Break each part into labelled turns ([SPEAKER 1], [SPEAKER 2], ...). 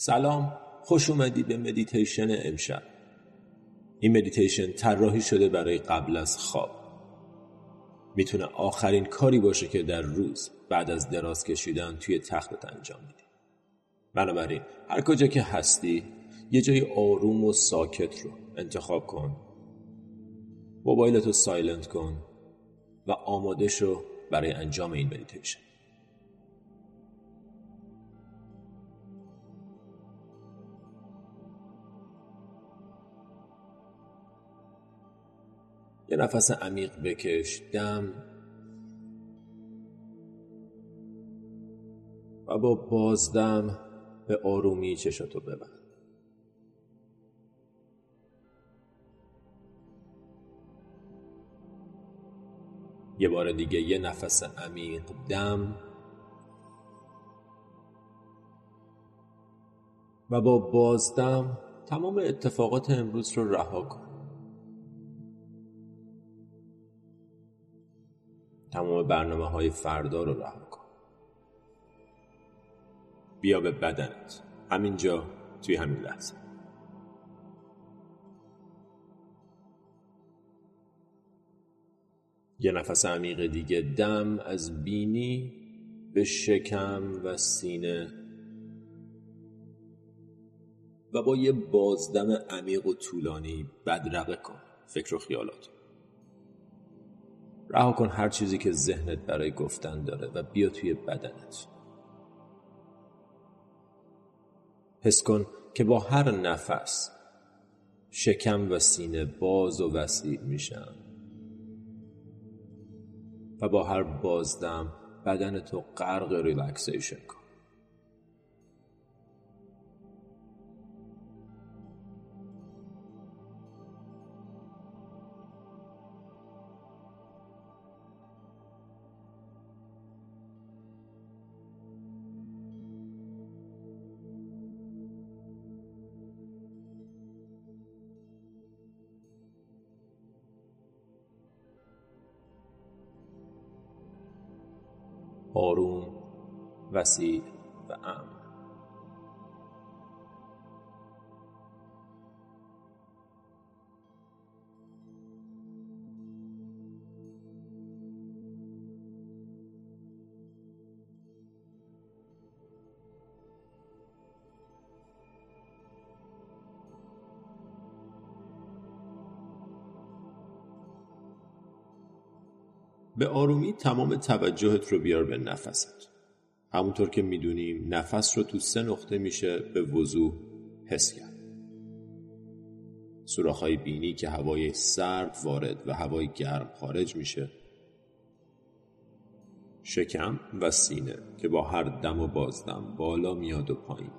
[SPEAKER 1] سلام خوش اومدی به مدیتیشن امشب. این مدیتیشن طراحی شده برای قبل از خواب. می‌تونه آخرین کاری باشه که در روز بعد از دراز کشیدن توی تختت انجام میدی. بنابراین هر کجا که هستی یه جای آروم و ساکت رو انتخاب کن. موبایلتو silent کن و آماده شو برای انجام این مدیتیشن. یه نفس عمیق بکش. دم. و با بازدم به آرومی چشاتو ببند. یه بار دیگه یه نفس عمیق. دم. و با بازدم تمام اتفاقات امروز رو رها کن. تمام برنامه های فردا رو رها کن. بیا به بدنت. همینجا توی همین لحظه. یه نفس عمیق دیگه دم از بینی به شکم و سینه. و با یه بازدم عمیق و طولانی بدرقه کن. فکر و خیالات. رها کن هر چیزی که ذهنت برای گفتن داره و بیا توی بدنت. حس کن که با هر نفس شکم و سینه باز و وسیع میشن و با هر بازدم بدن تو غرق ریلکسیشن کن. آروم وسیع و امن. به آرومی تمام توجهت رو بیار به نفست. همونطور که می‌دونیم نفس رو تو سه نقطه میشه به وضوح حس کرد. سوراخهای بینی که هوای سرد وارد و هوای گرم خارج میشه. شکم و سینه که با هر دم و بازدم بالا میاد و پایین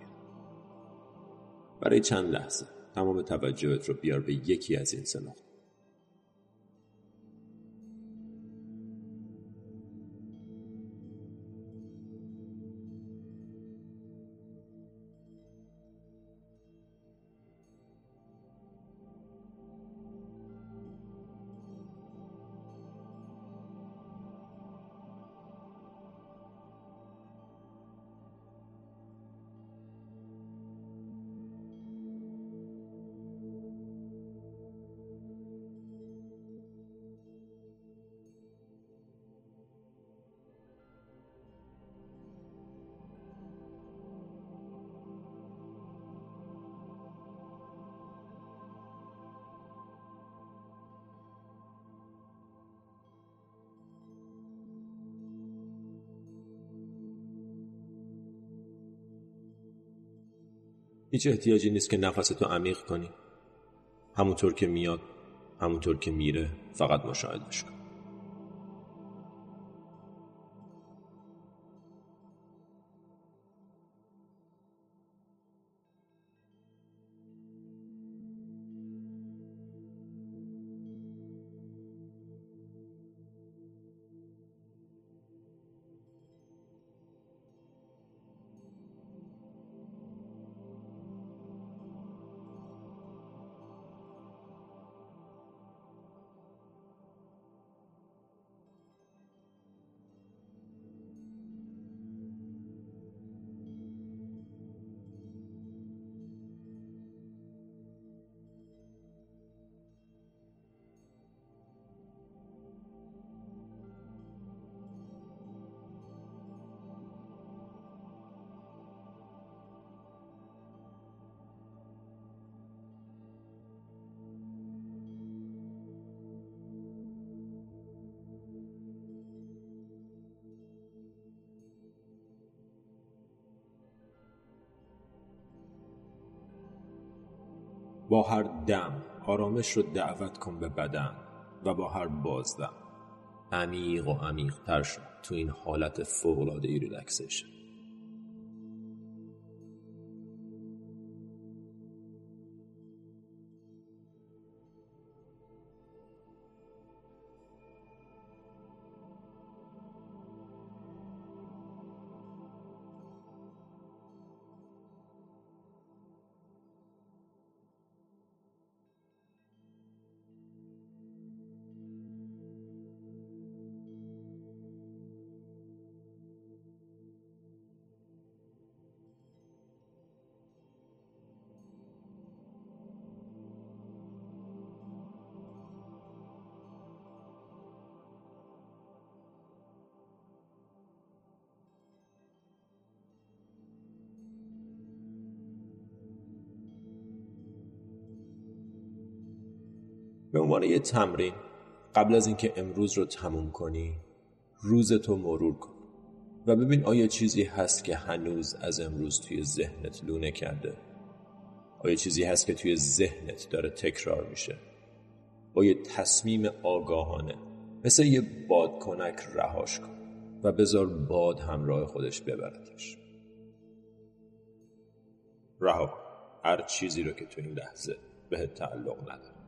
[SPEAKER 1] برای چند لحظه تمام توجهت رو بیار به یکی از این سه نقطه. هیچ احتیاجی نیست که نفستو عمیق کنی. همونطور که میاد همونطور که میره فقط مشاهدش کن. با هر دم آرامش رو دعوت کن به بدن و با هر بازدم. عمیق و عمیق تر شد تو این حالت فوقلاده ای ریلکسیشن. به عنوان یه تمرین قبل از اینکه امروز رو تموم کنی روز تو مرور کن. و ببین آیا چیزی هست که هنوز از امروز توی ذهنت لونه کرده؟ آیا چیزی هست که توی ذهنت داره تکرار میشه؟ با یه تصمیم آگاهانه مثل یه بادکنک رهاش کن و بذار باد همراه خودش ببردش. رها هر چیزی رو که تو این لحظه به تعلق نداره.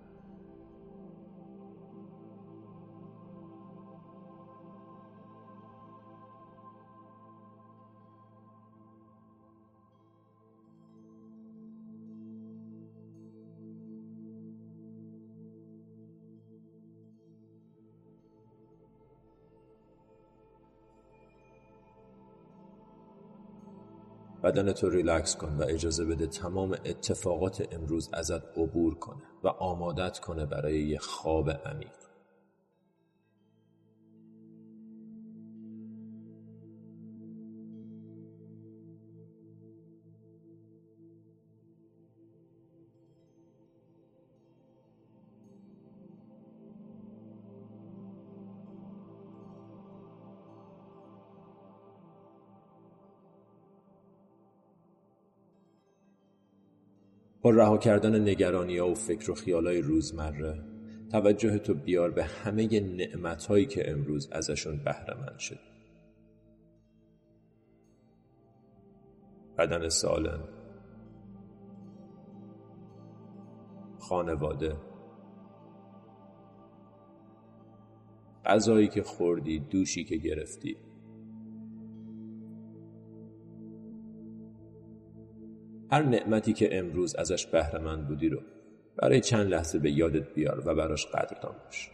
[SPEAKER 1] بدن تو ریلکس کن و اجازه بده تمام اتفاقات امروز ازت عبور کنه و آمادت کنه برای یه خواب عمیق. با رها کردن نگرانی ها و فکر و خیالای روزمره توجه تو بیار به همه نعمت هایی که امروز ازشون بهره مند شد. بدن سالم. خانواده. غذایی که خوردی دوشی که گرفتی. هر نعمتی که امروز ازش بهرهمند بودی رو برای چند لحظه به یادت بیار و براش قدردان باش.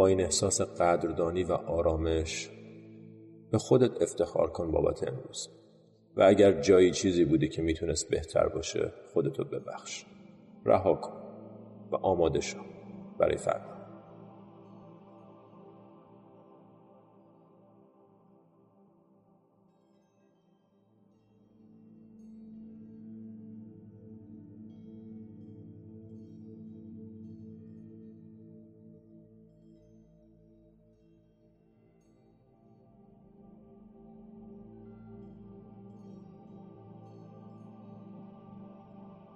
[SPEAKER 1] با این احساس قدردانی و آرامش به خودت افتخار کن بابت امروز. و اگر جایی چیزی بوده که می‌تونست بهتر باشه خودتو ببخش. رها کن و آماده شو. برای فردا.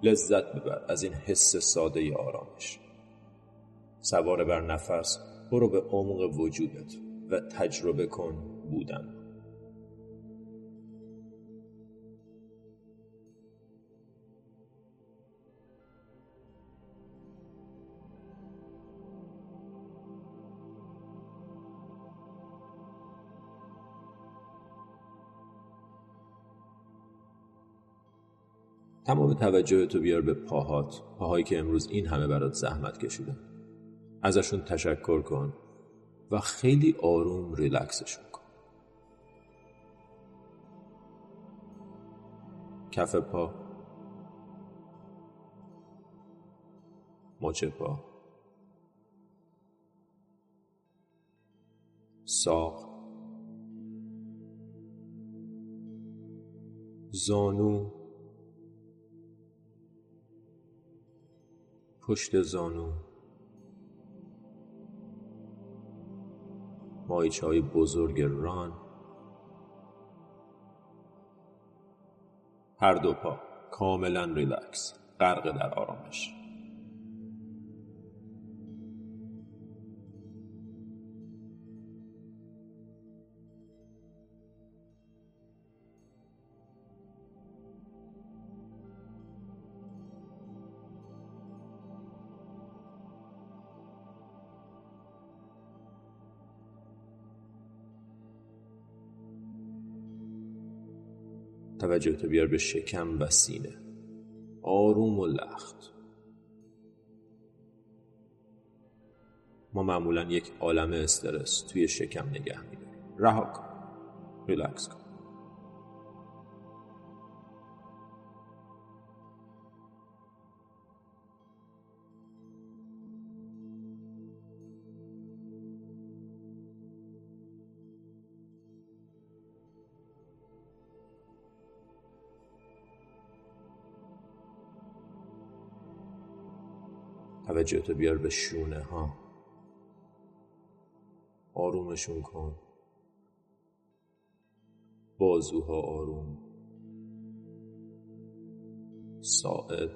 [SPEAKER 1] لذت ببر از این حس ساده آرامش. سوار بر نفس برو به عمق وجودت و تجربه کن بودن. تمام توجه تو بیار به پاهات. پاهایی که امروز این همه برات زحمت کشیدن ازشون تشکر کن و خیلی آروم ریلکسشون کن. کف پا. مچ پا. ساق. زانو. پشت زانو. مایچه های بزرگ ران. هر دو پا کاملا ریلکس غرق در آرامش. توجه تو بیار به شکم و سینه. آروم و لخت. ما معمولا یک عالم استرس توی شکم نگه میداریم. رها کن. ریلکس کن. توجهتو بیار به شونه ها. آرومشون کن. بازوها آروم. ساعد.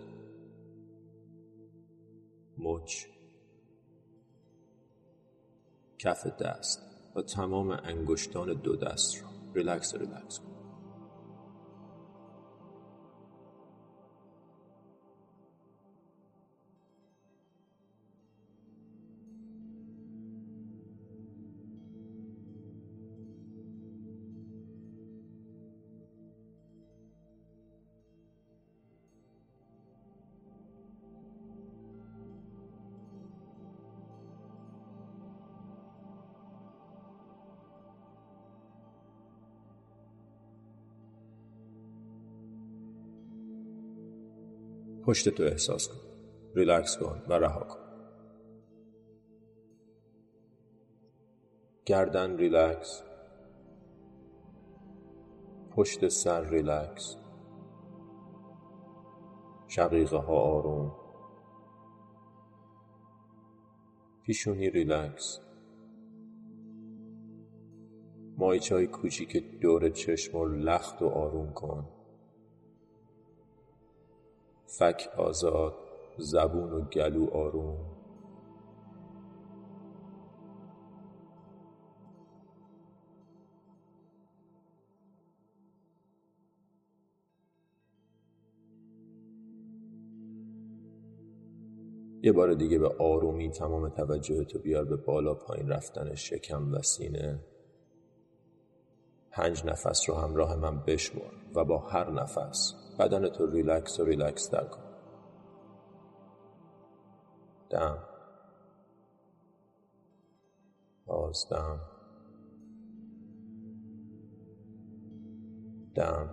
[SPEAKER 1] مچ. کف دست. و تمام انگشتان دو دست رو. relax relax کن. پشت تو احساس کن. ریلکس کن و رها کن. گردن ریلکس. پشت سر ریلکس. شقیقه ها آروم. پیشونی ریلکس. ماهیچه های کوچیک دور چشم و لخت و آروم کن. فک آزاد زبون و گلو آروم. یه بار دیگه به آرومی تمام توجه تو بیار به بالا پایین رفتن شکم و سینه. پنج نفس رو همراه من بشمر و با هر نفس بدن تو ریلکس و ریلکس تر کن. دم. باز دم. دم.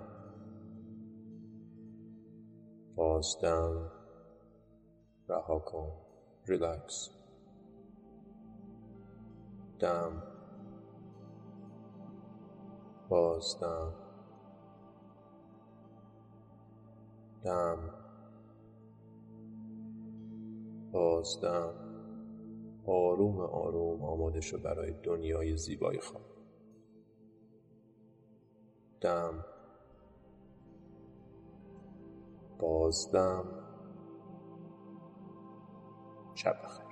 [SPEAKER 1] باز دم. رها کن. ریلکس. دم. باز دم. دم بازدم. آروم آروم آماده شو برای دنیای زیبای خواب. دم. بازدم. شب